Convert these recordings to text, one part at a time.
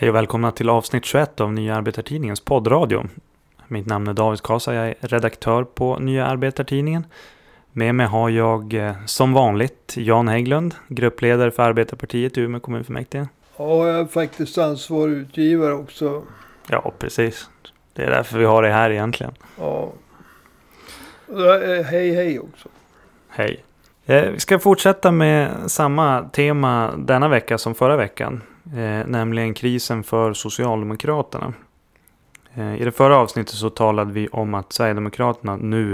Hej och välkomna till avsnitt 21 av Nya Arbetartidningens poddradio. Mitt namn är David Kasa, jag är redaktör på Nya Arbetartidningen. Med mig har jag eh, som vanligt Jan Hägglund, gruppledare för Arbetarpartiet i Umeå kommunfullmäktige. Ja, jag är faktiskt ansvarig utgivare också. Ja, precis. Det är därför vi har det här egentligen. Ja. Hej hej också. Hej. Eh, vi ska fortsätta med samma tema denna vecka som förra veckan. Eh, nämligen krisen för Socialdemokraterna. Eh, I det förra avsnittet så talade vi om att Sverigedemokraterna nu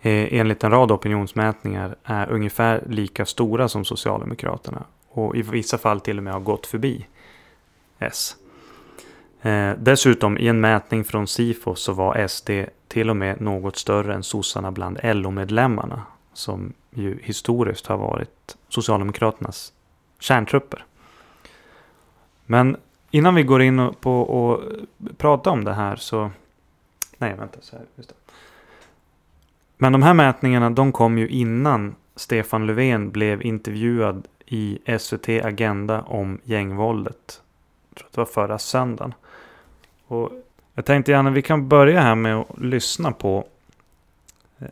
eh, enligt en rad opinionsmätningar är ungefär lika stora som Socialdemokraterna. Och i vissa fall till och med har gått förbi S. Eh, dessutom i en mätning från Sifo så var SD till och med något större än sossarna bland LO-medlemmarna. Som ju historiskt har varit Socialdemokraternas kärntrupper. Men innan vi går in på och prata om det här så... Nej, vänta. Så här, just det. Men de här mätningarna de kom ju innan Stefan Löfven blev intervjuad i SVT Agenda om gängvåldet. Jag tror att det var förra söndagen. Och jag tänkte gärna vi kan börja här med att lyssna på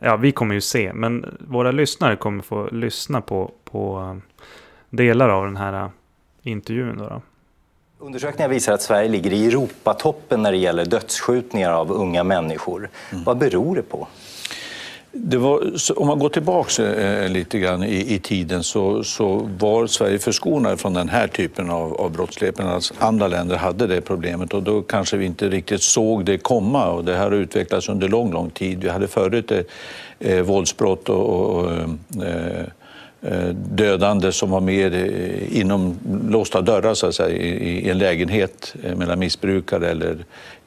Ja, vi kommer ju se, men våra lyssnare kommer få lyssna på, på eh, delar av den här eh, intervjun. Då, då. Undersökningar visar att Sverige ligger i Europatoppen när det gäller dödsskjutningar av unga människor. Mm. Vad beror det på? Det var, om man går tillbaka eh, lite grann i, i tiden så, så, var Sverige förskonade från den här typen av, av brottslighet medan andra länder hade det problemet och då kanske vi inte riktigt såg det komma och det här har utvecklats under lång, lång tid. Vi hade förut eh, eh våldsbrott och, och eh, Eh, Eh, dödande som var mer eh, inom låsta dörrar så att säga, i en lägenhet eh, mellan missbrukare eller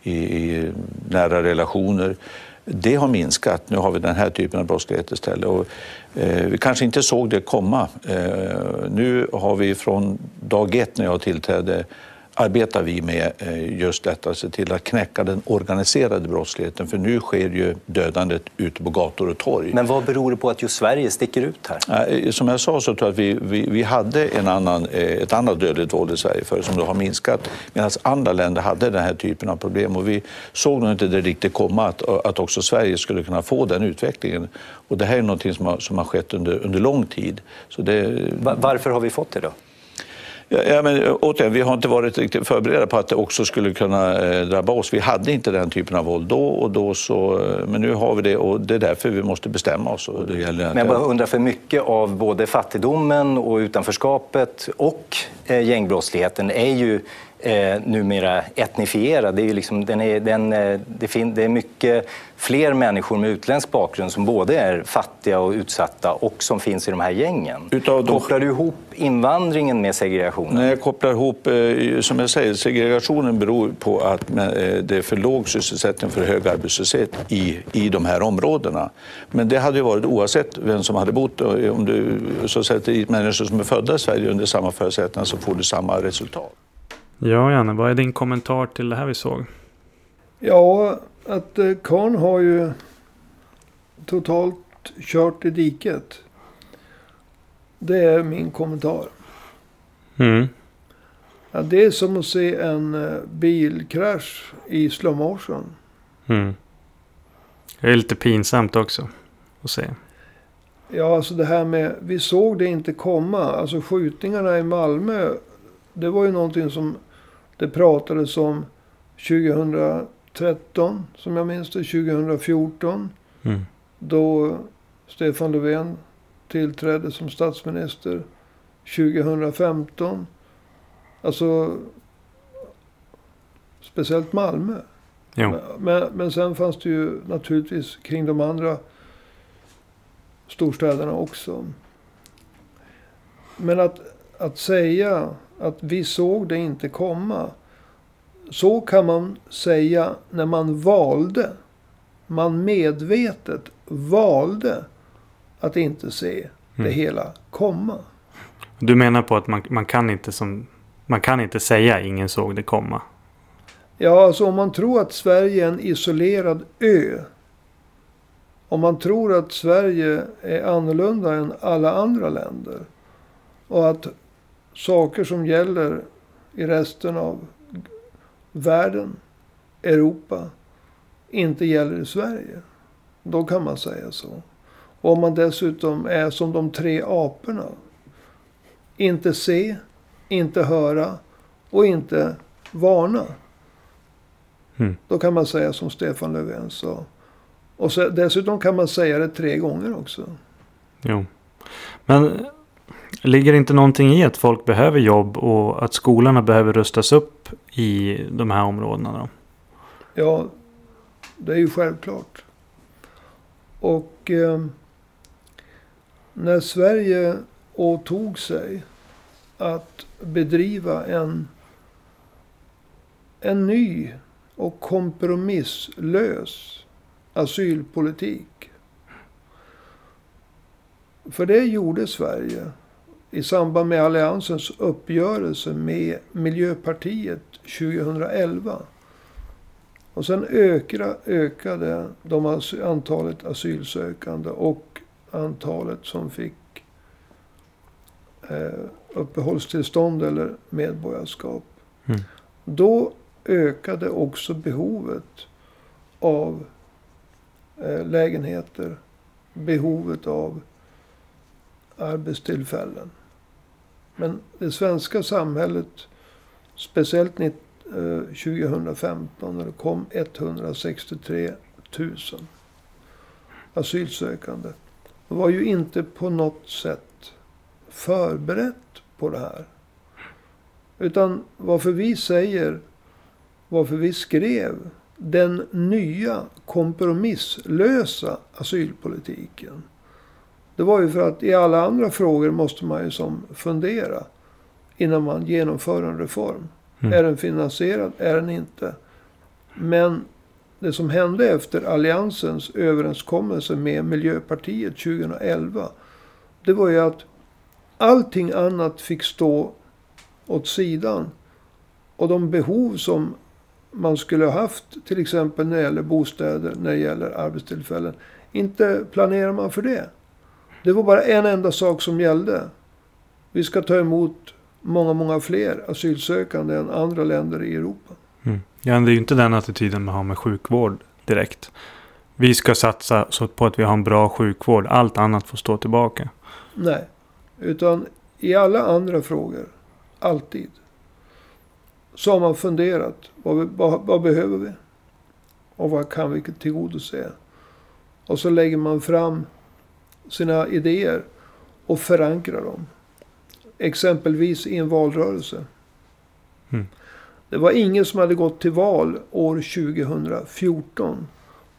i, nära relationer. Det har minskat. Nu har vi den här typen av brottslighet istället. Och, eh, vi kanske inte såg det komma. Eh, nu har vi från dag ett när jag tillträdde arbetar vi med eh, just detta, att se till att knäcka den organiserade brottsligheten. För nu sker ju dödandet ute på gator och torg. Men vad beror det på att just Sverige sticker ut här? Eh, som jag sa så tror jag att vi, vi, vi hade en annan, eh, ett annat dödligt våld i Sverige förr som då har minskat medan andra länder hade den här typen av problem. Och vi såg nog inte det riktigt komma att, att också Sverige skulle kunna få den utvecklingen. Och det här är något som har, som har skett under, under lång tid. Så det... Varför har vi fått det då? Ja, men, återigen, vi har inte varit riktigt förberedda på att det också skulle kunna eh, drabba oss. Vi hade inte den typen av våld då, och då så, eh, men nu har vi det och det är därför vi måste bestämma oss. Det gäller men jag bara undrar, för mycket av både fattigdomen och utanförskapet och eh, gängbrottsligheten är ju eh, numera etnifierad. Det är, liksom, den är, den, eh, det, fin, det är mycket fler människor med utländsk bakgrund som både är fattiga och utsatta och som finns i de här gängen. Utav de... Kopplar du ihop invandringen med segregationen? Nej, jag kopplar ihop, eh, som jag säger, segregationen beror på att eh, det är för låg sysselsättning, för hög arbetslöshet i, i de här områdena. Men det hade ju varit oavsett vem som hade bott. Om du så sätter dit människor som är födda i Sverige under samma förutsättningar så får du samma resultat. Ja, Janne, vad är din kommentar till det här vi såg? Ja, att eh, Karn har ju totalt kört i diket. Det är min kommentar. Mm. Ja, det är som att se en eh, bilkrasch i slow motion. Mm. Det är lite pinsamt också att se. Ja, alltså det här med, vi såg det inte komma. Alltså skjutningarna i Malmö. Det var ju någonting som det pratades om 2013, som jag minns det, 2014. Mm. Då Stefan Löfven tillträdde som statsminister 2015. Alltså, speciellt Malmö. Men, men sen fanns det ju naturligtvis kring de andra storstäderna också. Men att, att säga att vi såg det inte komma. Så kan man säga när man valde. Man medvetet valde att inte se mm. det hela komma. Du menar på att man, man, kan inte som, man kan inte säga ingen såg det komma? Ja, alltså om man tror att Sverige är en isolerad ö. Om man tror att Sverige är annorlunda än alla andra länder. Och att saker som gäller i resten av världen, Europa, inte gäller i Sverige. Då kan man säga så. Och om man dessutom är som de tre aporna. Inte se, inte höra och inte varna. Mm. Då kan man säga som Stefan Löfven sa. Och så, dessutom kan man säga det tre gånger också. Jo. Men ligger det inte någonting i att folk behöver jobb och att skolorna behöver rustas upp i de här områdena då? Ja, det är ju självklart. Och eh, när Sverige åtog sig att bedriva en, en ny och kompromisslös asylpolitik. För det gjorde Sverige i samband med alliansens uppgörelse med Miljöpartiet 2011. Och sen ökade, ökade de as antalet asylsökande och antalet som fick eh, uppehållstillstånd eller medborgarskap. Mm. Då ökade också behovet av eh, lägenheter. Behovet av arbetstillfällen. Men det svenska samhället, speciellt 2015 eh, när det kom 163 000 asylsökande. var ju inte på något sätt förberett på det här. Utan varför vi säger, varför vi skrev den nya kompromisslösa asylpolitiken. Det var ju för att i alla andra frågor måste man ju som fundera innan man genomför en reform. Mm. Är den finansierad? Är den inte? Men det som hände efter alliansens överenskommelse med Miljöpartiet 2011. Det var ju att allting annat fick stå åt sidan. Och de behov som man skulle ha haft, till exempel när det gäller bostäder, när det gäller arbetstillfällen. Inte planerar man för det. Det var bara en enda sak som gällde. Vi ska ta emot många, många fler asylsökande än andra länder i Europa. Mm. Ja, det är ju inte den attityden man har med sjukvård direkt. Vi ska satsa på att vi har en bra sjukvård. Allt annat får stå tillbaka. Nej, utan i alla andra frågor, alltid, så har man funderat. Vad, vi, vad, vad behöver vi? Och vad kan vi tillgodose? Och så lägger man fram sina idéer och förankrar dem. Exempelvis i en valrörelse. Mm. Det var ingen som hade gått till val år 2014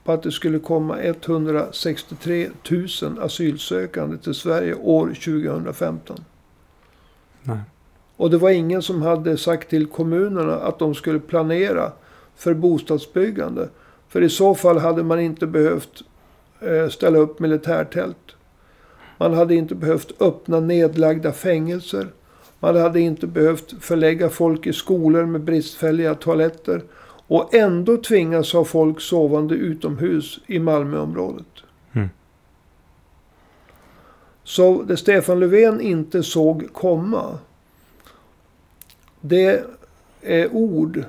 på att det skulle komma 163 000 asylsökande till Sverige år 2015. Nej. Och det var ingen som hade sagt till kommunerna att de skulle planera för bostadsbyggande. För i så fall hade man inte behövt eh, ställa upp militärtält. Man hade inte behövt öppna nedlagda fängelser. Man hade inte behövt förlägga folk i skolor med bristfälliga toaletter. Och ändå tvingas ha folk sovande utomhus i Malmöområdet. Mm. Så det Stefan Löfven inte såg komma. Det är ord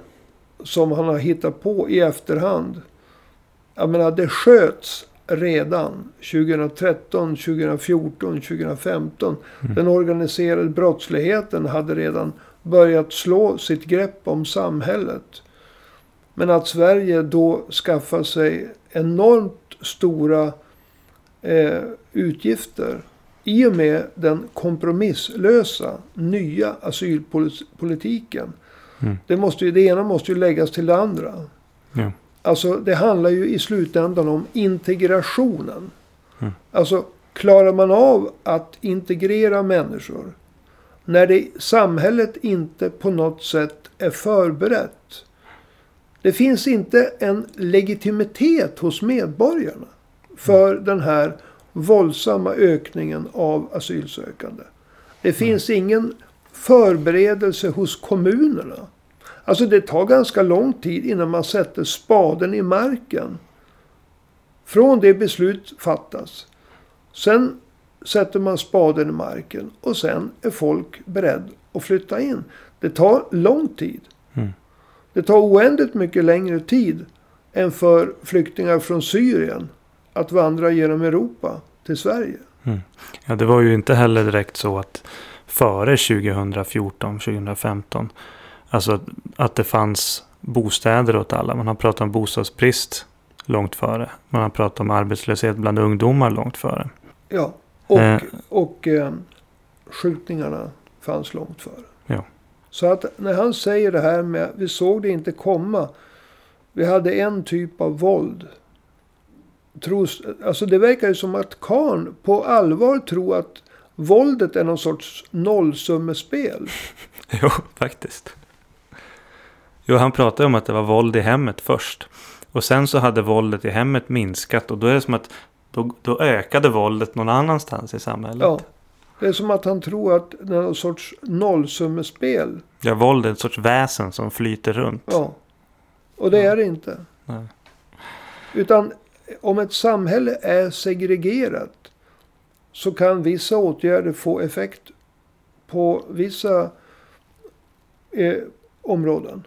som han har hittat på i efterhand. Jag menar, det sköts redan 2013, 2014, 2015. Mm. Den organiserade brottsligheten hade redan börjat slå sitt grepp om samhället. Men att Sverige då skaffar sig enormt stora eh, utgifter i och med den kompromisslösa nya asylpolitiken. Mm. Det, måste ju, det ena måste ju läggas till det andra. Ja. Alltså det handlar ju i slutändan om integrationen. Mm. Alltså klarar man av att integrera människor. När det, samhället inte på något sätt är förberett. Det finns inte en legitimitet hos medborgarna. För den här våldsamma ökningen av asylsökande. Det finns ingen förberedelse hos kommunerna. Alltså det tar ganska lång tid innan man sätter spaden i marken. Från det beslut fattas. Sen sätter man spaden i marken och sen är folk beredd att flytta in. Det tar lång tid. Mm. Det tar oändligt mycket längre tid än för flyktingar från Syrien att vandra genom Europa till Sverige. Ja, det var ju inte heller direkt så att före 2014, 2015, alltså att det fanns bostäder åt alla. Man har pratat om bostadsbrist långt före. Man har pratat om arbetslöshet bland ungdomar långt före. Ja, och, Eh. och eh, skjutningarna fanns långt före. Ja. Så att när han säger det här med vi såg det inte komma. Vi hade en typ av våld. Tros, alltså det verkar ju som att Karn på allvar tror att våldet är någon sorts nollsummespel. Jo, faktiskt. Jo, han pratade om att det var våld i hemmet först. Och sen så hade våldet i hemmet minskat. Och då är det som att då, då ökade våldet någon annanstans i samhället. Ja. Det är som att han tror att det är någon sorts nollsummespel. Ja, våld är ett sorts väsen som flyter runt. Ja. Och det är det inte. Nej. Utan om ett samhälle är segregerat så kan vissa åtgärder få effekt på vissa eh, områden.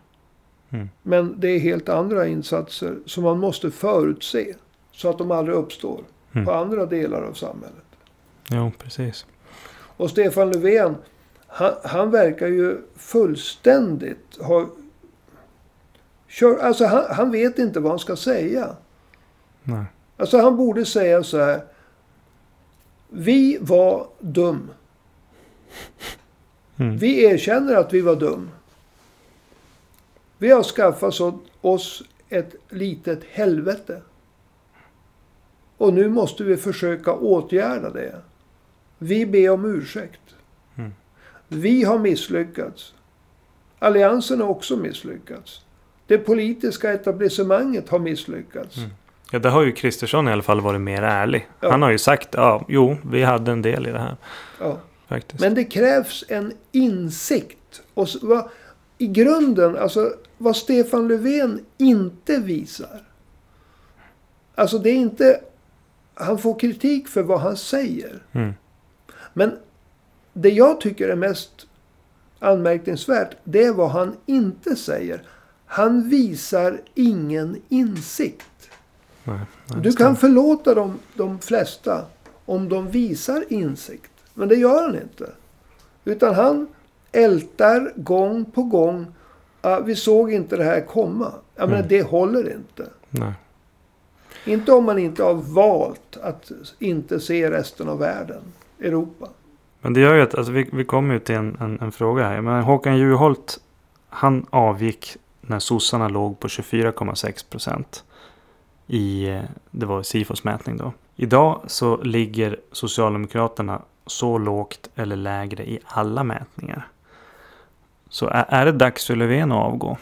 Mm. Men det är helt andra insatser som man måste förutse så att de aldrig uppstår Mm. på andra delar av samhället. Jo, precis. Och Stefan Löfven, han, han verkar ju fullständigt ha... Kör, alltså han, han vet inte vad han ska säga. Nej. Alltså han borde säga så här. Vi var dum. Mm. Vi erkänner att vi var dum. Vi har skaffat oss ett litet helvete. Och nu måste vi försöka åtgärda det. Vi ber om ursäkt. Mm. Vi har misslyckats. Alliansen har också misslyckats. Det politiska etablissemanget har misslyckats. Mm. Ja, det har ju Kristersson i alla fall varit mer ärlig. Ja. Han har ju sagt, ja, jo, vi hade en del i det här. Ja. Faktiskt. Men det krävs en insikt. Och vad, I grunden, alltså vad Stefan Löfven inte visar. Alltså det är inte... Han får kritik för vad han säger. Mm. Men det jag tycker är mest anmärkningsvärt, det är vad han inte säger. Han visar ingen insikt. Nej, Du kan förlåta de, de flesta om de visar insikt. Men det gör han inte. Utan han ältar gång på gång. Ah, vi såg inte det här komma. Jag menar, Mm. det håller inte. Nej. Inte om man inte har valt att inte se resten av världen. Europa. Men det gör ju att alltså, vi, vi kommer ju till en, en, en fråga här. Men Håkan Juholt, han avgick när sossarna låg på 24,6 procent. I, eh, det var Sifos mätning då. Idag så ligger Socialdemokraterna så lågt eller lägre i alla mätningar. Så är, är det dags för Löfven att avgå?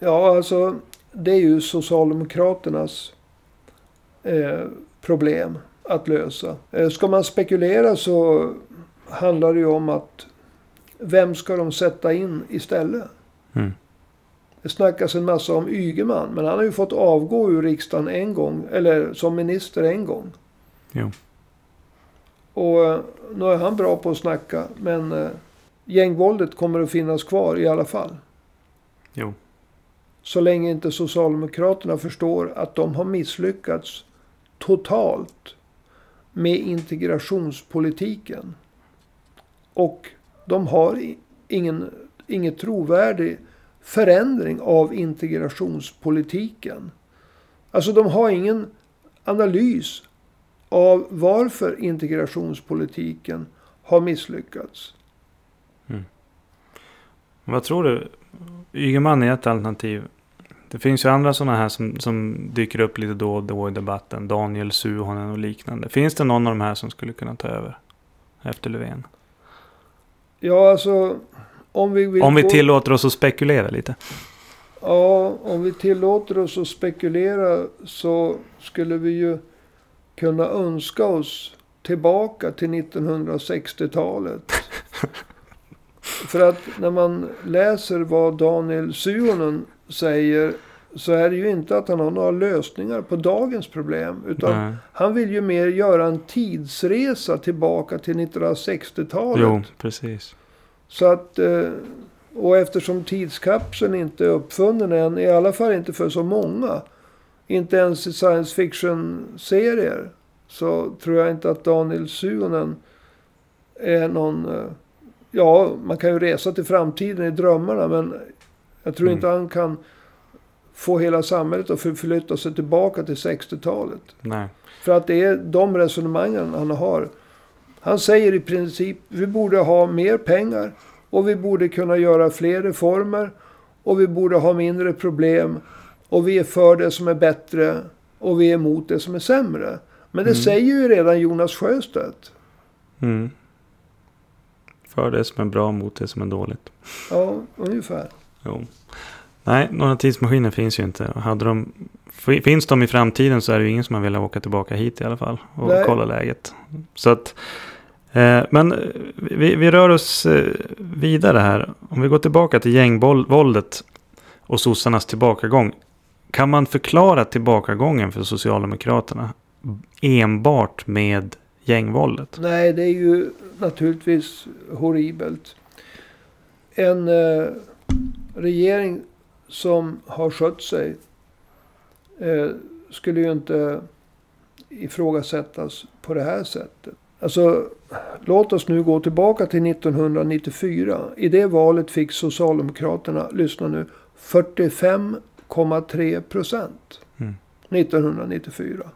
Ja, alltså det är ju Socialdemokraternas eh, problem att lösa. Eh, ska man spekulera så handlar det ju om att vem ska de sätta in istället? Mm. Det snackas en massa om Ygeman, men han har ju fått avgå ur riksdagen en gång, eller som minister en gång. Jo. Och eh, nu är han bra på att snacka, men eh, gängvåldet kommer att finnas kvar i alla fall. Jo. Så länge inte Socialdemokraterna förstår att de har misslyckats totalt med integrationspolitiken. Och de har ingen, ingen trovärdig förändring av integrationspolitiken. Alltså de har ingen analys av varför integrationspolitiken har misslyckats. Vad tror du? Ygeman är ett alternativ. Det finns ju andra sådana här som, som dyker upp lite då och då i debatten. Daniel Suhonen och liknande. Finns det någon av de här som skulle kunna ta över? Efter Löfven? Ja, alltså om vi Om vi tillåter oss att spekulera lite. Ja, om vi tillåter oss att spekulera så skulle vi ju kunna önska oss tillbaka till 1960-talet. För att när man läser vad Daniel Suhonen säger så är det ju inte att han har några lösningar på dagens problem. Utan Nej. han vill ju mer göra en tidsresa tillbaka till 1960-talet. Jo, precis. Så att eh, Och eftersom tidskapseln inte är uppfunnen än, i alla fall inte för så många, inte ens i science fiction-serier, så tror jag inte att Daniel Suonen är någon... Ja, man kan ju resa till framtiden i drömmarna, men jag tror Mm. inte han kan få hela samhället att förflytta sig tillbaka till 60-talet. Nej. För att det är de resonemangen han har. Han säger i princip, vi borde ha mer pengar och vi borde kunna göra fler reformer och vi borde ha mindre problem och vi är för det som är bättre och vi är emot det som är sämre. Men det Mm. säger ju redan Jonas Sjöstedt. Mm. För det som är bra mot det som är dåligt. Ja, ungefär. Jo. Nej, några tidsmaskiner finns ju inte. Hade de, finns de i framtiden så är det ju ingen som har velat åka tillbaka hit i alla fall. Och Nej. kolla läget. Så att, eh, men eh, vi, vi rör oss eh, vidare här. Om vi går tillbaka till gängvåldet och sossarnas tillbakagång. Kan man förklara tillbakagången för Socialdemokraterna enbart med gängvåldet? Nej, det är ju naturligtvis horribelt. En eh, regering som har skött sig eh, skulle ju inte ifrågasättas på det här sättet. Alltså, låt oss nu gå tillbaka till 1994. I det valet fick Socialdemokraterna, lyssna nu, 45,3 procent. Mm. 1994.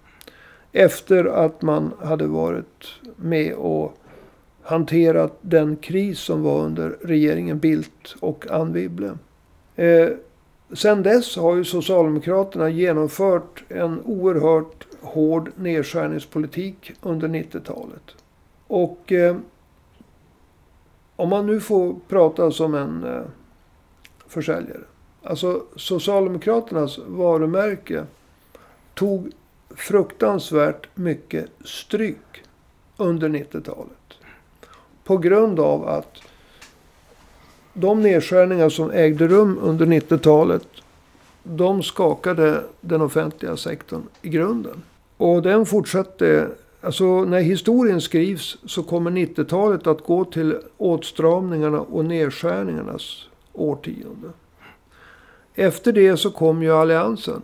Efter att man hade varit med och hanterat den kris som var under regeringen Bildt och Anne Wibble. Eh, sen dess har ju Socialdemokraterna genomfört en oerhört hård nedskärningspolitik under 90-talet. Och eh, om man nu får prata som en eh, försäljare. Alltså Socialdemokraternas varumärke tog fruktansvärt mycket stryk under 90-talet. På grund av att de nedskärningar som ägde rum under 90-talet de skakade den offentliga sektorn i grunden. Och den fortsatte, alltså när historien skrivs så kommer 90-talet att gå till åtstramningarna och nedskärningarnas årtionde. Efter det så kom ju alliansen.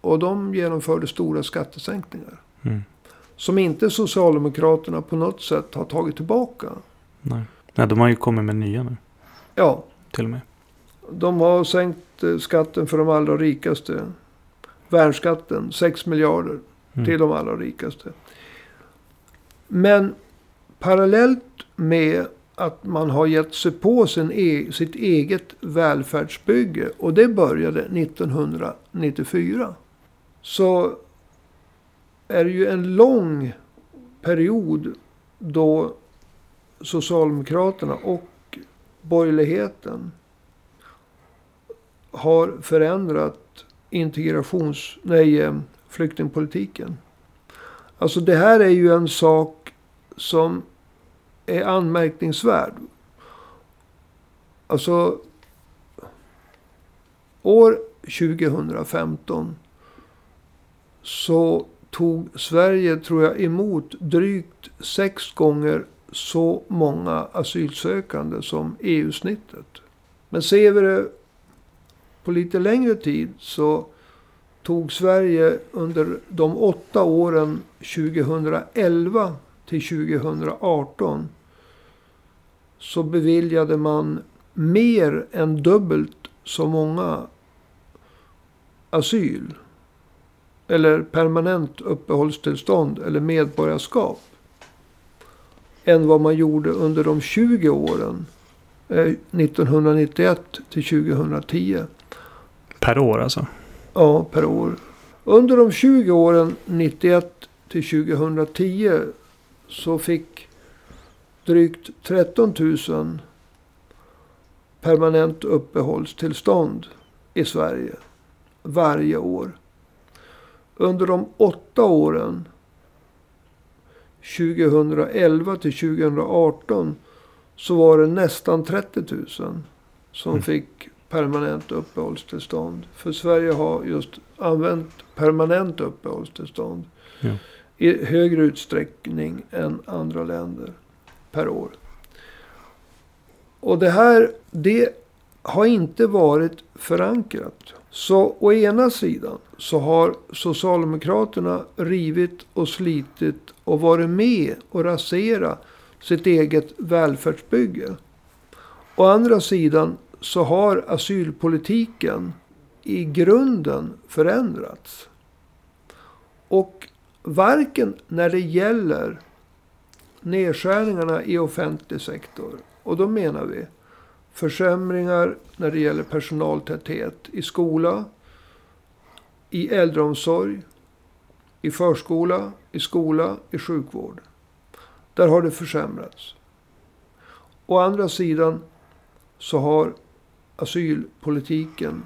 Och de genomförde stora skattesänkningar. Mm. Som inte Socialdemokraterna på något sätt har tagit tillbaka. Nej. Nej, de har ju kommit med nya nu Ja, till och med. de har sänkt eh, skatten för de allra rikaste. Värnskatten, 6 miljarder Mm. till de allra rikaste. Men parallellt med att man har gett sig på sin e- sitt eget välfärdsbygge. Och det började 1994. Så är det ju en lång period då Socialdemokraterna och borgerligheten har förändrat integrations... Nej, eh, flyktingpolitiken. Alltså det här är ju en sak som är anmärkningsvärd. Alltså år 2015 så tog Sverige, tror jag, emot drygt sex gånger så många asylsökande som EU-snittet. Men ser vi det på lite längre tid så tog Sverige under de åtta åren 2011 till 2018 så beviljade man mer än dubbelt så många asyl eller permanent uppehållstillstånd eller medborgarskap än vad man gjorde under de 20 åren eh, 1991 till 2010. Per år alltså. Ja, per år. Under de 20 åren 91 till 2010 så fick drygt 13 000 permanent uppehållstillstånd i Sverige varje år. Under de åtta åren 2011 till 2018 så var det nästan 30 000 som Mm. fick permanent uppehållstillstånd. För Sverige har just använt permanent uppehållstillstånd Ja. i högre utsträckning än andra länder per år. Och det här, det har inte varit förankrat. Så å ena sidan så har Socialdemokraterna rivit och slitit och varit med och rasera sitt eget välfärdsbygge. Å andra sidan så har asylpolitiken i grunden förändrats. Och varken när det gäller nedskärningarna i offentlig sektor. Och då menar vi försämringar när det gäller personaltäthet i skola, i äldreomsorg, i förskola, i skola, i sjukvård. Där har det försämrats. Å andra sidan så har asylpolitiken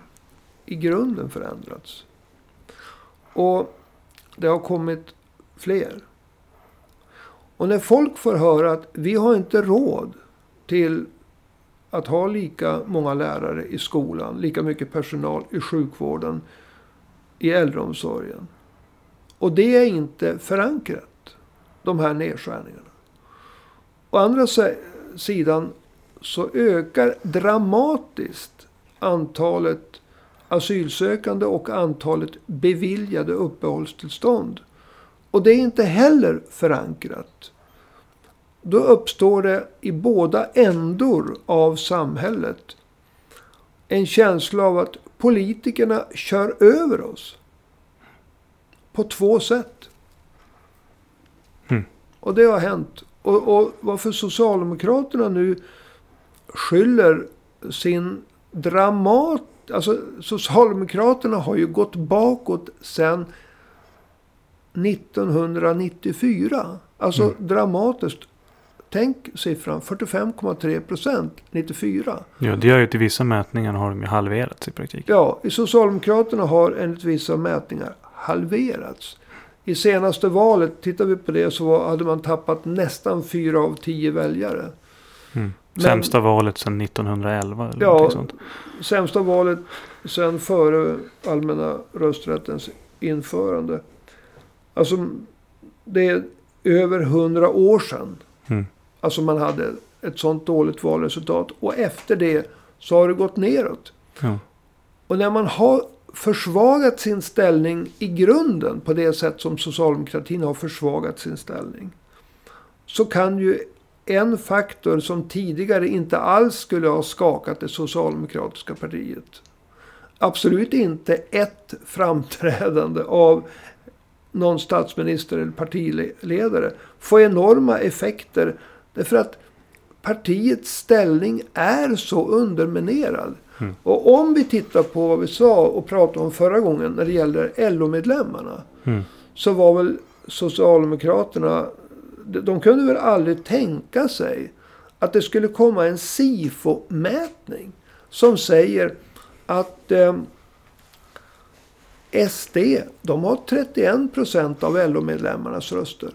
i grunden förändrats. Och det har kommit fler. Och när folk får höra att vi har inte råd till att ha lika många lärare i skolan, lika mycket personal i sjukvården, i äldreomsorgen. Och det är inte förankrat, de här nedskärningarna. Å andra sidan så ökar dramatiskt antalet asylsökande och antalet beviljade uppehållstillstånd. Och det är inte heller förankrat. Då uppstår det i båda ändor av samhället en känsla av att politikerna kör över oss. På två sätt. Mm. Och det har hänt. Och, och varför Socialdemokraterna nu skyller sin dramat... Alltså Socialdemokraterna har ju gått bakåt sen 1994. Alltså mm. dramatiskt. Tänk siffran 45,3 procent 94. Ja, det gör ju till vissa mätningar har de ju halverats i praktiken. Ja, i Socialdemokraterna har enligt vissa mätningar halverats. I senaste valet, tittar vi på det, så hade man tappat nästan fyra av tio väljare. Mm. Sämsta Men, valet sedan 1911? Eller ja, sånt. sämsta valet sedan före allmänna rösträttens införande. Alltså, det är över hundra år sedan. Mm. Alltså man hade ett sånt dåligt valresultat. Och efter det så har det gått neråt. Ja. Och när man har försvagat sin ställning i grunden på det sätt som socialdemokratin har försvagat sin ställning. Så kan ju en faktor som tidigare inte alls skulle ha skakat det socialdemokratiska partiet. Absolut inte ett framträdande av någon statsminister eller partiledare få enorma effekter. Därför att partiets ställning är så underminerad. Mm. Och om vi tittar på vad vi sa och pratade om förra gången när det gäller LO-medlemmarna. Mm. Så var väl Socialdemokraterna, de kunde väl aldrig tänka sig att det skulle komma en SIFO-mätning. Som säger att eh, SD, de har 31 procent av LO-medlemmarnas röster.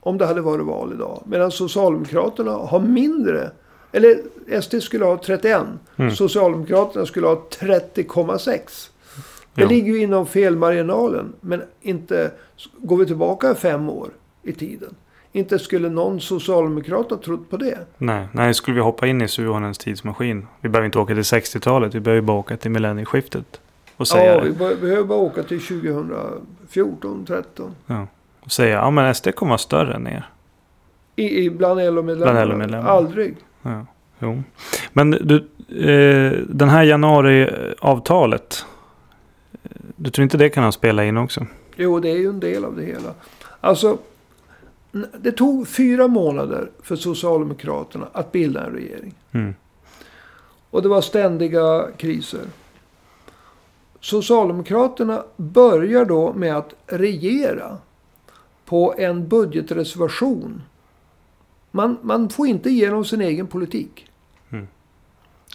Om det hade varit val idag. Medan Socialdemokraterna har mindre. Eller SD skulle ha 31. Mm. Socialdemokraterna skulle ha 30,6. Det ja. ligger ju inom felmarginalen. Men inte går vi tillbaka fem år i tiden. Inte skulle någon socialdemokrat ha trott på det. Nej, nej skulle vi hoppa in i Suhonens tidsmaskin. Vi behöver inte åka till 60-talet. Vi behöver bara åka till millennieskiftet. Och säga ja, vi behöver bara åka till 2014, 13. Ja. Säga, ja men SD kommer vara större än er. I, i bland LO-medlemmar? Aldrig. Ja, jo. Men du, eh, den här januariavtalet. Du tror inte det kan ha spelat in också? Jo, det är ju en del av det hela. Alltså, det tog fyra månader för Socialdemokraterna att bilda en regering. Mm. Och det var ständiga kriser. Socialdemokraterna börjar då med att regera på en budgetreservation. Man, man får inte igenom sin egen politik. Mm.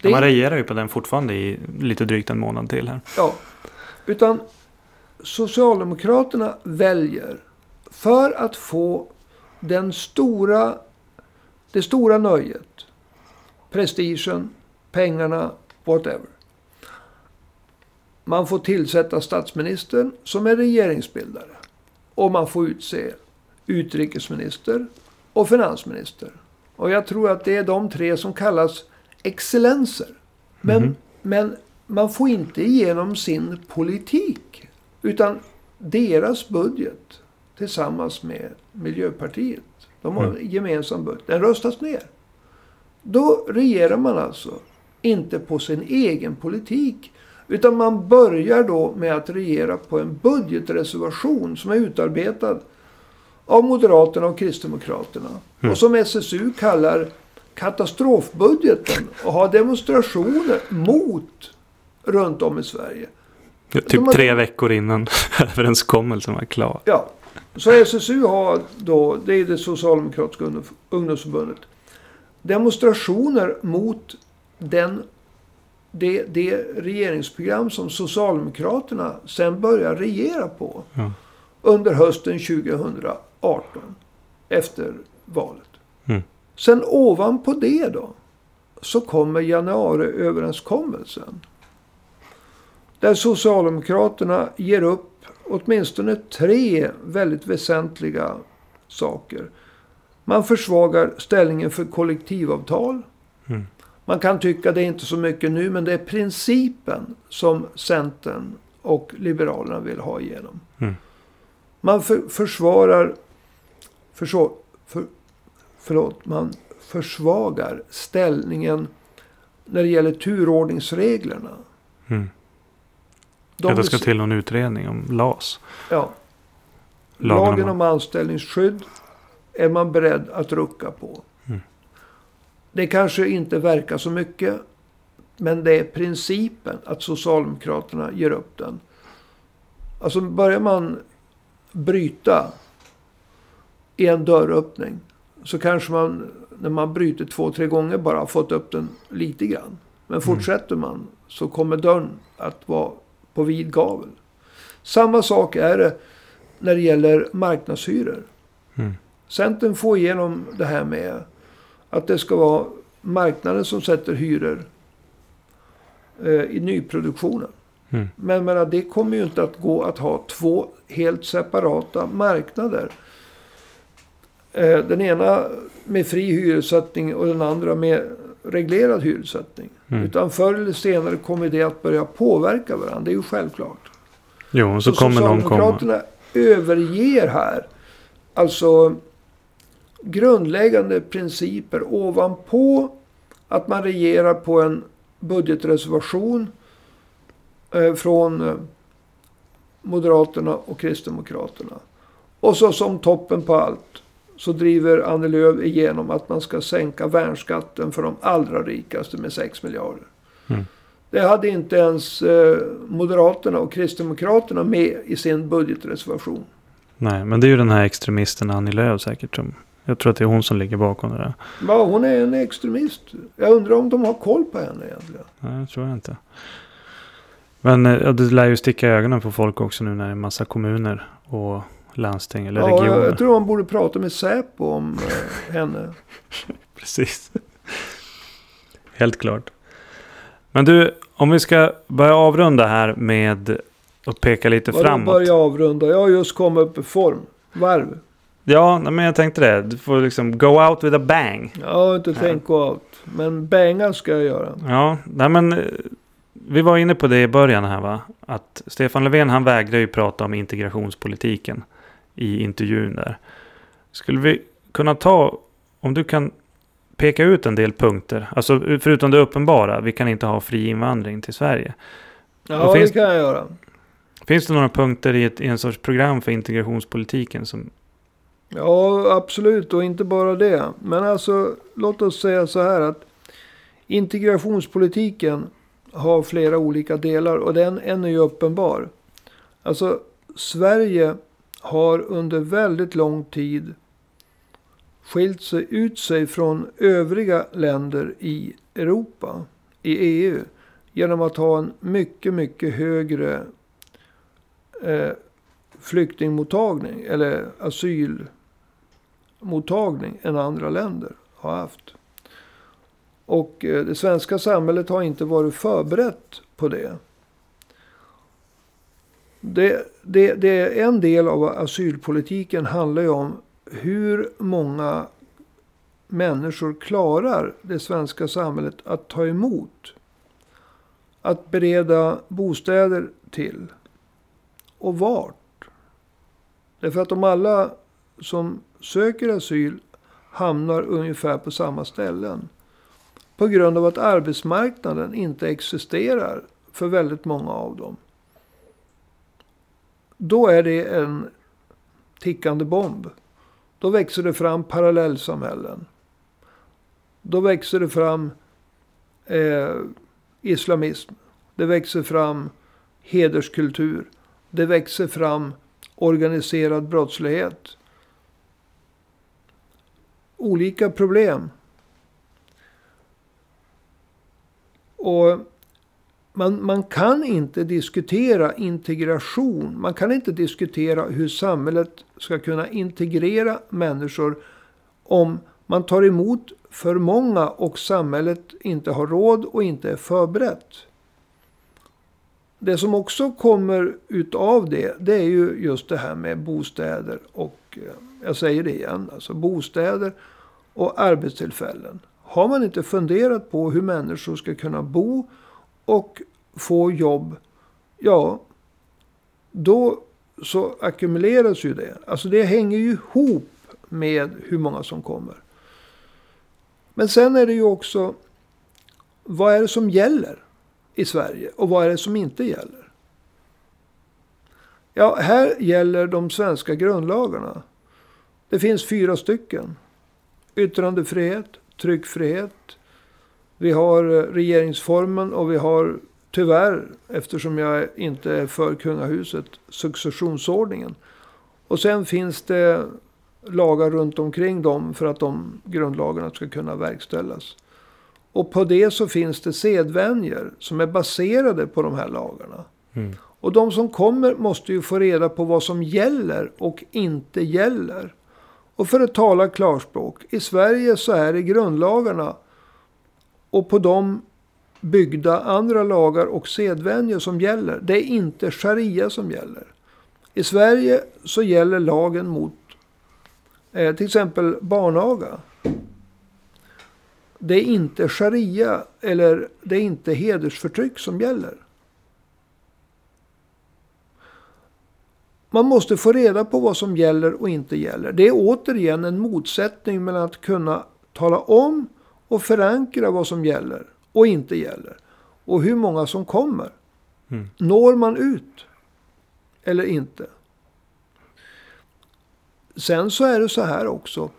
Ja, man regerar ju på den fortfarande i lite drygt en månad till här. Ja, utan Socialdemokraterna väljer för att få den stora, det stora nöjet, prestigen, pengarna, whatever. Man får tillsätta statsministern som är regeringsbildare. Och man får utse utrikesminister och finansminister. Och jag tror att det är de tre som kallas excellenser. Men, Mhm. men man får inte igenom sin politik. Utan deras budget tillsammans med Miljöpartiet. De har en Mm. gemensam budget. Den röstas ner. Då regerar man alltså inte på sin egen politik. Utan man börjar då med att regera på en budgetreservation som är utarbetad av Moderaterna och Kristdemokraterna. Mm. Och som SSU kallar katastrofbudgeten. Och har demonstrationer mot runt om i Sverige. Ja, Typ har- tre veckor innan överenskommelsen var klar. Ja, så SSU har då, det är det socialdemokratiska ungdoms- ungdomsförbundet, demonstrationer mot den, det, det regeringsprogram som Socialdemokraterna sen börjar regera på Ja. under hösten 2018 efter valet. Mm. Sen ovanpå det då så kommer januariöverenskommelsen. Där Socialdemokraterna ger upp åtminstone tre väldigt väsentliga saker. Man försvagar ställningen för kollektivavtal. Mm. Man kan tycka det är inte så mycket nu, men det är principen som Centern och Liberalerna vill ha igenom. Mm. Man för, försvarar... Förså, för, förlåt, man försvagar ställningen när det gäller turordningsreglerna. Mm. De Ja, det ska till någon utredning om LAS. Ja. Lagen Lagen om anställningsskydd är man beredd att rucka på. Mm. Det kanske inte verkar så mycket. Men det är principen att Socialdemokraterna ger upp den. Alltså börjar man bryta i en dörröppning. Så kanske man när man bryter två, tre gånger bara har fått upp den lite grann. Men fortsätter man så kommer dörren att vara på vid gavel. Samma sak är det när det gäller marknadshyror. Mm. Centern får igenom det här med att det ska vara marknaden som sätter hyror eh, i nyproduktionen. Mm. Men menar, det kommer ju inte att gå att ha två helt separata marknader. Eh, den ena med fri hyressättning och den andra med reglerad hyressättning. Mm. Utan förr eller senare kommer det att börja påverka varandra. Det är ju självklart. Jo, och så kommer någon komma. Socialdemokraterna överger här alltså grundläggande principer ovanpå att man regerar på en budgetreservation eh, från eh, Moderaterna och Kristdemokraterna. Och så som toppen på allt så driver Annie Lööf igenom att man ska sänka värnskatten för de allra rikaste med 6 miljarder. Mm. Det hade inte ens eh, Moderaterna och Kristdemokraterna med i sin budgetreservation. Nej, men det är ju den här extremisten Annie Lööf säkert. Som, jag tror att det är hon som ligger bakom det där. Ja, hon är en extremist. Jag undrar om de har koll på henne egentligen. Nej, det tror jag inte. Men eh, ja, det lär ju sticka i ögonen på folk också nu när det är massa kommuner och landsting eller Ja, regioner. jag, jag tror man borde prata med Säpo om eh, henne. Precis. Helt klart. Men du, om vi ska börja avrunda här med att peka lite Vadå framåt. börja avrunda? Jag har just kommit upp i form. Varv. Ja, men jag tänkte det. Du får liksom go out with a bang. Jag har inte tänkt gå out. Men banga ska jag göra. Ja, nej men eh, vi var inne på det i början här va? Att Stefan Löfven han vägrar ju prata om integrationspolitiken i intervjun där. Skulle vi kunna ta, om du kan peka ut en del punkter, alltså förutom det uppenbara, vi kan inte ha fri invandring till Sverige. Ja, finns- det kan jag göra. Finns det några punkter i, ett, i en sorts program för integrationspolitiken som... Ja, absolut. Och inte bara det. Men alltså, låt oss säga så här att integrationspolitiken har flera olika delar och den en är ju uppenbar. Alltså, Sverige har under väldigt lång tid skilt sig ut sig från övriga länder i Europa, i EU, genom att ha en mycket, mycket högre eh, flyktingmottagning eller asyl mottagning än andra länder har haft. Och eh, det svenska samhället har inte varit förberett på det. Det, det, det en del av asylpolitiken handlar ju om hur många människor klarar det svenska samhället att ta emot. att bereda bostäder till. Och vart? Därför att om alla som söker asyl hamnar ungefär på samma ställen. På grund av att arbetsmarknaden inte existerar för väldigt många av dem. Då är det en tickande bomb. Då växer det fram parallellsamhällen. Då växer det fram eh, islamism. Det växer fram hederskultur. Det växer fram organiserad brottslighet. Olika problem. Och man, man kan inte diskutera integration. Man kan inte diskutera hur samhället ska kunna integrera människor om man tar emot för många och samhället inte har råd och inte är förberett. Det som också kommer utav det, det är ju just det här med bostäder och, eh, jag säger det igen, alltså bostäder och arbetstillfällen. Har man inte funderat på hur människor ska kunna bo och få jobb, ja, då så ackumuleras ju det. Alltså det hänger ju ihop med hur många som kommer. Men sen är det ju också, vad är det som gäller i Sverige och vad är det som inte gäller? Ja, här gäller de svenska grundlagarna. Det finns fyra stycken. Yttrandefrihet, tryckfrihet. Vi har eh, regeringsformen och vi har tyvärr, eftersom jag inte är för kungahuset, successionsordningen. Och sen finns det lagar runt omkring dem för att de grundlagarna ska kunna verkställas. Och på det så finns det sedvänjer som är baserade på de här lagarna. Mm. Och de som kommer måste ju få reda på vad som gäller och inte gäller. Och för att tala klarspråk. I Sverige så är det grundlagarna och på dem byggda andra lagar och sedvänjor som gäller. Det är inte sharia som gäller. I Sverige så gäller lagen mot eh, till exempel barnaga. Det är inte sharia eller det är inte hedersförtryck som gäller. Man måste få reda på vad som gäller och inte gäller. Det är återigen en motsättning mellan att kunna tala om och förankra vad som gäller och inte gäller. Och hur många som kommer. Mm. Når man ut? Eller inte? Sen så är det så här också.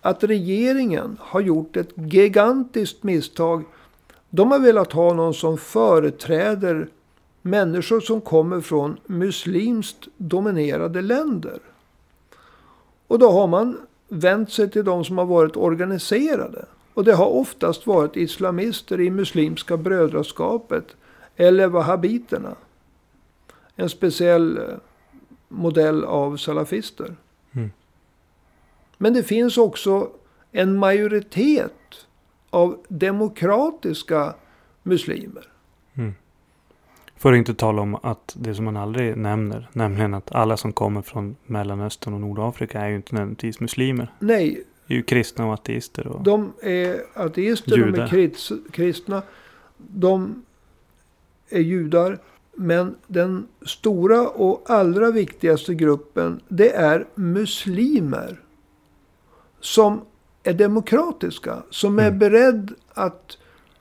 Att regeringen har gjort ett gigantiskt misstag. De har velat ha någon som företräder människor som kommer från muslimskt dominerade länder. Och då har man vänt sig till de som har varit organiserade. Och det har oftast varit islamister i Muslimska brödraskapet eller wahhabiterna. En speciell eh, modell av salafister. Mm. Men det finns också en majoritet av demokratiska muslimer. Mm. För att inte tala om att det som man aldrig nämner, nämligen att alla som kommer från Mellanöstern och Nordafrika är ju inte nödvändigtvis muslimer. Nej, är ju kristna och ateister. Och de är ateister, judar. de är kristna. De är judar. Men den stora och allra viktigaste gruppen, det är muslimer. Som är demokratiska. Som är mm. beredd att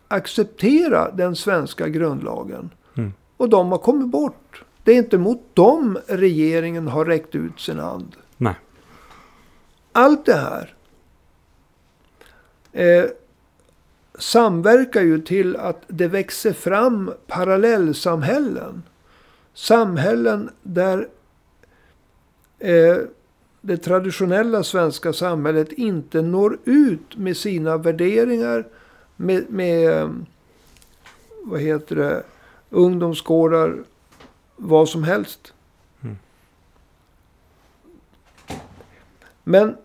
acceptera den svenska grundlagen. Och de har kommit bort. Det är inte mot dem regeringen har räckt ut sin hand. Nej. Allt det här eh, samverkar ju till att det växer fram parallellsamhällen. Samhällen där eh, det traditionella svenska samhället inte når ut med sina värderingar. Med, med vad heter det, ungdomsgårdar, vad som helst. Mm. Men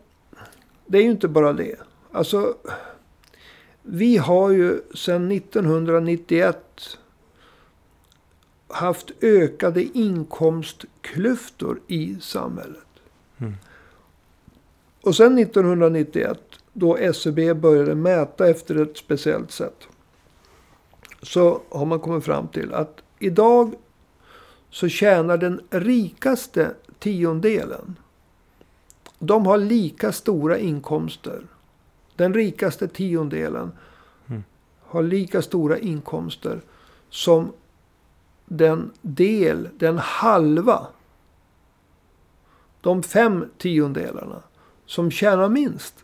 det är ju inte bara det. Alltså, vi har ju sedan 1991 haft ökade inkomstklyftor i samhället. Mm. Och sen 1991, då SCB e började mäta efter ett speciellt sätt. Så har man kommit fram till att idag så tjänar den rikaste tiondelen. De har lika stora inkomster. Den rikaste tiondelen Mm. har lika stora inkomster som den del, den halva. De fem tiondelarna som tjänar minst.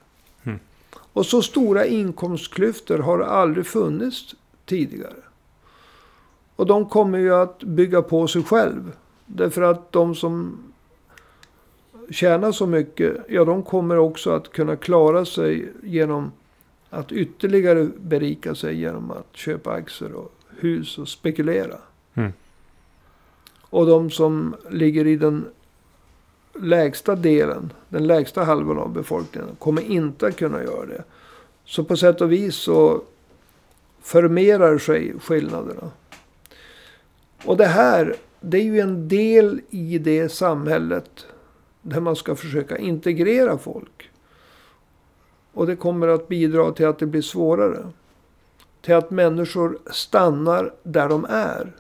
Mm. Och så stora inkomstklyftor har aldrig funnits tidigare. Och de kommer ju att bygga på sig själv. Därför att de som tjänar så mycket, ja de kommer också att kunna klara sig genom att ytterligare berika sig genom att köpa aktier och hus och spekulera. Mm. Och de som ligger i den lägsta delen, den lägsta halvan av befolkningen, kommer inte att kunna göra det. Så på sätt och vis så förmerar sig skillnaderna. Och det här, det är ju en del i det samhället där man ska försöka integrera folk. Och det kommer att bidra till att det blir svårare. Till att människor stannar där de är.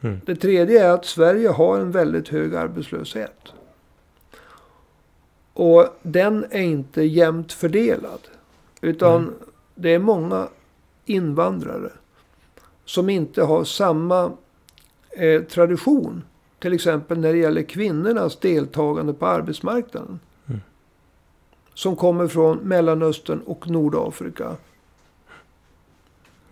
Mm. Det tredje är att Sverige har en väldigt hög arbetslöshet. Och den är inte jämnt fördelad. Utan Mm. Det är många invandrare som inte har samma eh, tradition. Till exempel när det gäller kvinnornas deltagande på arbetsmarknaden. Mm. Som kommer från Mellanöstern och Nordafrika.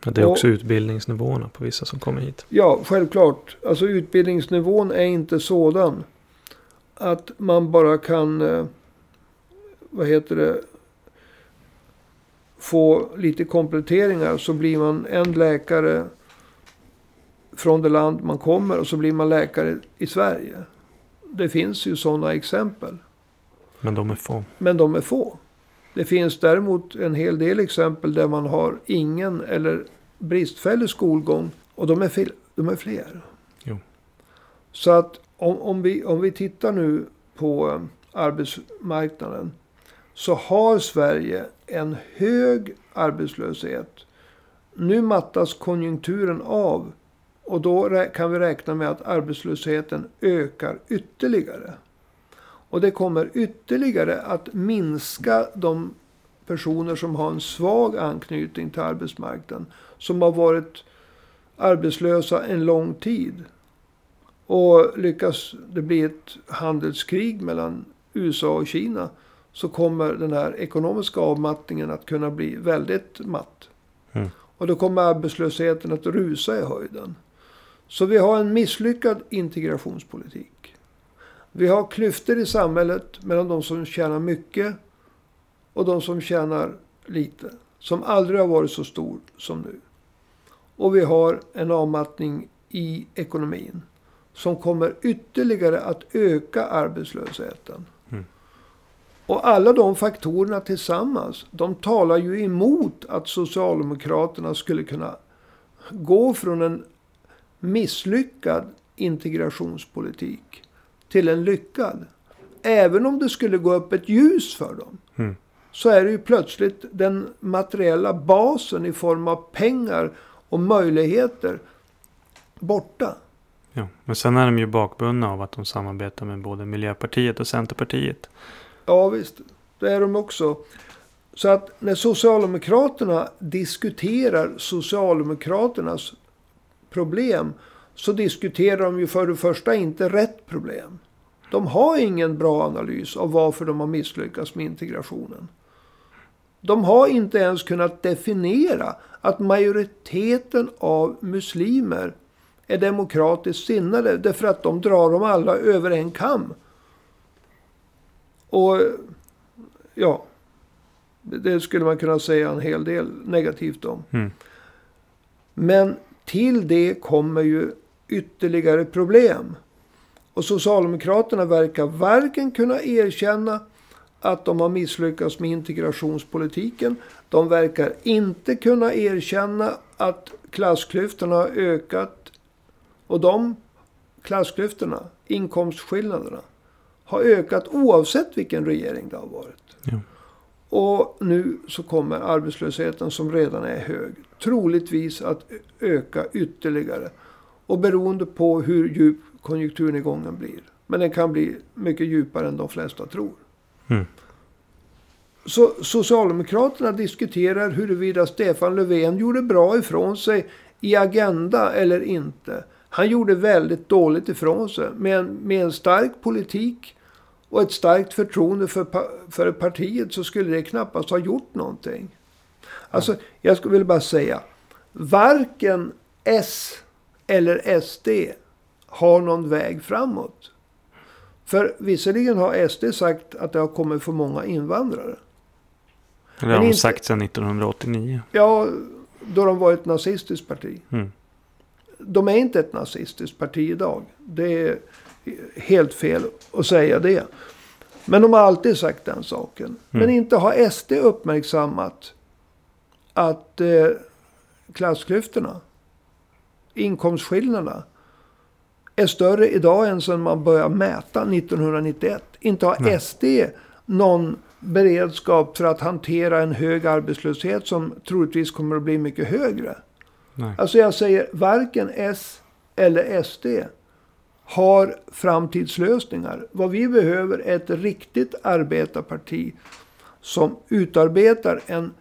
Ja, det är Och- också utbildningsnivåerna på vissa som kommer hit. Ja, självklart. Alltså utbildningsnivån är inte sådan att man bara kan, eh, vad heter det, få lite kompletteringar så blir man en läkare från det land man kommer och så blir man läkare i Sverige. Det finns ju sådana exempel. Men de är få. Men de är få. Det finns däremot en hel del exempel där man har ingen eller bristfällig skolgång. Och de är, fil- de är fler. Jo. Så att om, om, vi, om vi tittar nu på eh, arbetsmarknaden. Så har Sverige en hög arbetslöshet. Nu mattas konjunkturen av. Och då kan vi räkna med att arbetslösheten ökar ytterligare. Och det kommer ytterligare att minska de personer som har en svag anknytning till arbetsmarknaden. Som har varit arbetslösa en lång tid. Och lyckas det bli ett handelskrig mellan USA och Kina. Så kommer den här ekonomiska avmattningen att kunna bli väldigt matt. Mm. Och då kommer arbetslösheten att rusa i höjden. Så vi har en misslyckad integrationspolitik. Vi har klyftor i samhället mellan de som tjänar mycket och de som tjänar lite. Som aldrig har varit så stor som nu. Och vi har en avmattning i ekonomin. Som kommer ytterligare att öka arbetslösheten. Och alla de faktorerna tillsammans. De talar ju emot att Socialdemokraterna skulle kunna gå från en misslyckad integrationspolitik till en lyckad. Även om det skulle gå upp ett ljus för dem. Mm. Så är det ju plötsligt den materiella basen i form av pengar och möjligheter borta. Ja. Men sen är de ju bakbundna av att de samarbetar med både Miljöpartiet och Centerpartiet. Ja visst, det är de också. Så att när Socialdemokraterna diskuterar Socialdemokraternas problem. Så diskuterar de ju för det första inte rätt problem. De har ingen bra analys av varför de har misslyckats med integrationen. De har inte ens kunnat definiera att majoriteten av muslimer är demokratiskt sinnade. Därför att de drar dem alla över en kam. Och ja, det skulle man kunna säga en hel del negativt om. Mm. Men till det kommer ju ytterligare problem. Och Socialdemokraterna verkar varken kunna erkänna att de har misslyckats med integrationspolitiken. De verkar inte kunna erkänna att klassklyftorna har ökat. Och de klassklyftorna, inkomstskillnaderna, har ökat oavsett vilken regering det har varit. Ja. Och nu så kommer arbetslösheten som redan är hög troligtvis att öka ytterligare. Och beroende på hur djup konjunkturnedgången blir. Men den kan bli mycket djupare än de flesta tror. Mm. Så Socialdemokraterna diskuterar huruvida Stefan Löfven gjorde bra ifrån sig i Agenda eller inte. Han gjorde väldigt dåligt ifrån sig. Med en, med en stark politik och ett starkt förtroende för, för partiet så skulle det knappast ha gjort någonting. Alltså, jag skulle vilja bara säga. Varken S eller SD har någon väg framåt. För visserligen har SD sagt att det har kommit för många invandrare. Det har de inte, sagt sedan 1989. Ja, då de var ett nazistiskt parti. Mm. De är inte ett nazistiskt parti idag. Det är helt fel att säga det. Men de har alltid sagt den saken. Mm. Men inte har SD uppmärksammat att eh, klassklyftorna, inkomstskillnaderna, är större idag än sedan man började mäta 1991. Inte har Nej. SD någon beredskap för att hantera en hög arbetslöshet som troligtvis kommer att bli mycket högre. Nej. Alltså jag säger varken S eller SD har framtidslösningar. Vad vi behöver är ett riktigt arbetarparti som utarbetar en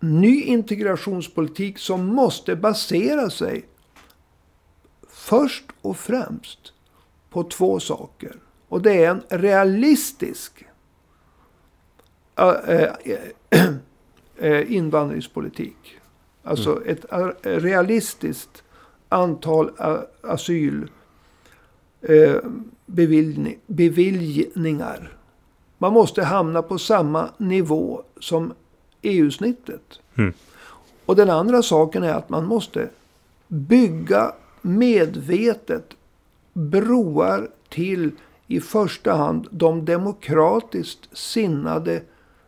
ny integrationspolitik som måste basera sig först och främst på två saker. Och det är en realistisk invandringspolitik. Alltså mm. ett realistiskt antal asyl beviljningar. Man måste hamna på samma nivå som EU-snittet. Mm. Och den andra saken är att man måste bygga medvetet broar till i första hand de demokratiskt sinnade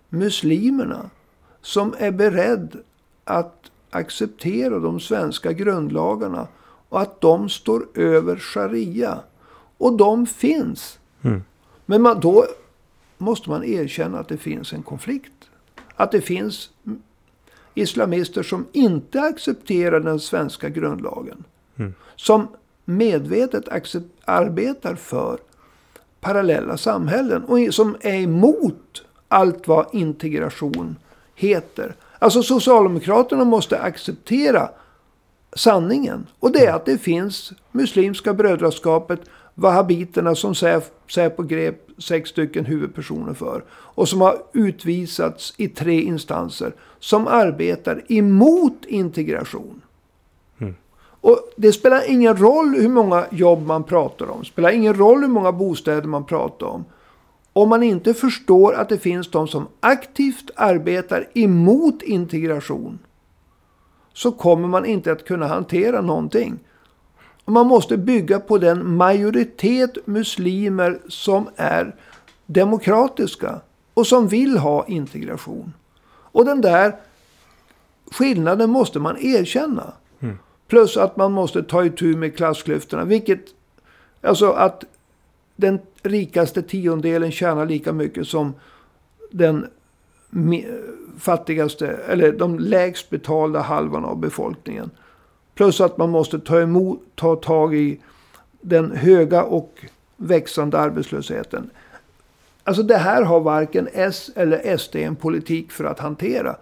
muslimerna. Som är beredd att acceptera de svenska grundlagarna. Och att de står över sharia. Och de finns. Mm. Men man, då måste man erkänna att det finns en konflikt. Att det finns islamister som inte accepterar den svenska grundlagen. Mm. Som medvetet arbetar för parallella samhällen. Och som är emot allt vad integration heter. Alltså Socialdemokraterna måste acceptera sanningen. Och det är mm. att det finns Muslimska brödraskapet Wahhabiterna som Säpo grep sex stycken huvudpersoner för. Och som har utvisats i tre instanser. Som arbetar emot integration. Mm. Och det spelar ingen roll hur många jobb man pratar om. Det spelar ingen roll hur många bostäder man pratar om. Om man inte förstår att det finns de som aktivt arbetar emot integration. Så kommer man inte att kunna hantera någonting. Man måste bygga på den majoritet muslimer som är demokratiska och som vill ha integration. Och den där skillnaden måste man erkänna. Mm. Plus att man måste ta itu med klassklyftorna. Vilket, alltså att den rikaste tiondelen tjänar lika mycket som den fattigaste, eller de lägst betalda halvan av befolkningen. Plus att man måste ta, emot, ta tag i den höga och växande arbetslösheten. Alltså det här har varken S eller SD en politik för att hantera.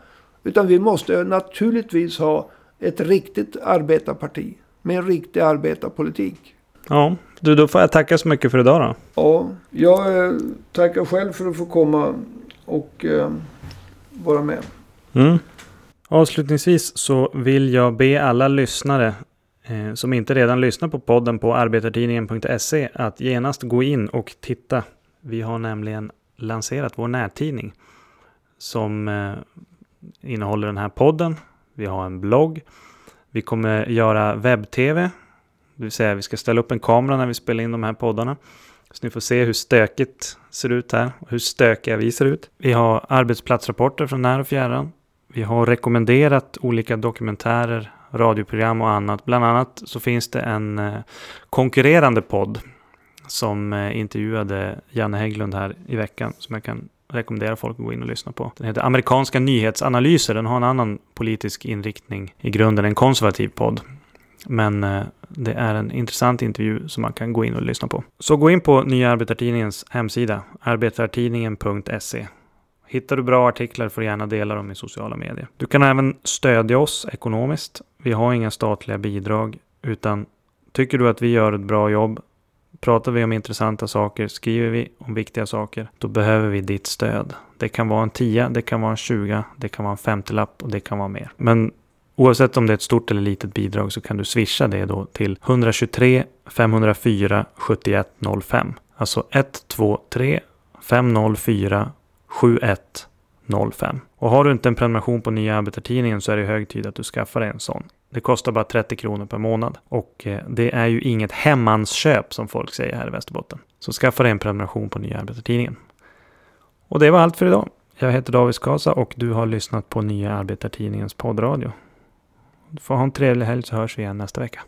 Utan vi måste naturligtvis ha ett riktigt arbetarparti med en riktig arbetarpolitik. Ja, du, då får jag tacka så mycket för idag då. Ja, jag eh, tackar själv för att få komma och eh, vara med. Mm. Avslutningsvis så vill jag be alla lyssnare eh, som inte redan lyssnar på podden på arbetartidningen.se att genast gå in och titta. Vi har nämligen lanserat vår nättidning som eh, innehåller den här podden. Vi har en blogg. Vi kommer göra webb-tv. Det vill säga vi ska ställa upp en kamera när vi spelar in de här poddarna. Så ni får se hur stökigt ser ut här och hur stökiga vi ser ut. Vi har arbetsplatsrapporter från när och fjärran. Vi har rekommenderat olika dokumentärer, radioprogram och annat. Bland annat så finns det en eh, konkurrerande podd som eh, intervjuade Janne Hägglund här i veckan som jag kan rekommendera folk att gå in och lyssna på. Den heter Amerikanska nyhetsanalyser. Den har en annan politisk inriktning i grunden, en konservativ podd. Men eh, det är en intressant intervju som man kan gå in och lyssna på. Så gå in på Nya Arbetartidningens hemsida, arbetartidningen.se. Hittar du bra artiklar får du gärna dela dem i sociala medier. Du kan även stödja oss ekonomiskt. Vi har inga statliga bidrag, utan tycker du att vi gör ett bra jobb, pratar vi om intressanta saker, skriver vi om viktiga saker, då behöver vi ditt stöd. Det kan vara en 10, det kan vara en 20, det kan vara en 50 och det kan vara mer. Men Oavsett om det är ett stort eller litet bidrag så kan du swisha det då till 123 504 7105. Alltså 123 504 7105. Och har du inte en prenumeration på Nya Arbetartidningen så är det hög tid att du skaffar dig en sån. Det kostar bara 30 kronor per månad. Och eh, det är ju inget hemmansköp som folk säger här i Västerbotten. Så skaffa dig en prenumeration på Nya Arbetartidningen. Och det var allt för idag. Jag heter David Skasa och du har lyssnat på Nya Arbetartidningens poddradio. Du får ha en trevlig helg så hörs vi igen nästa vecka.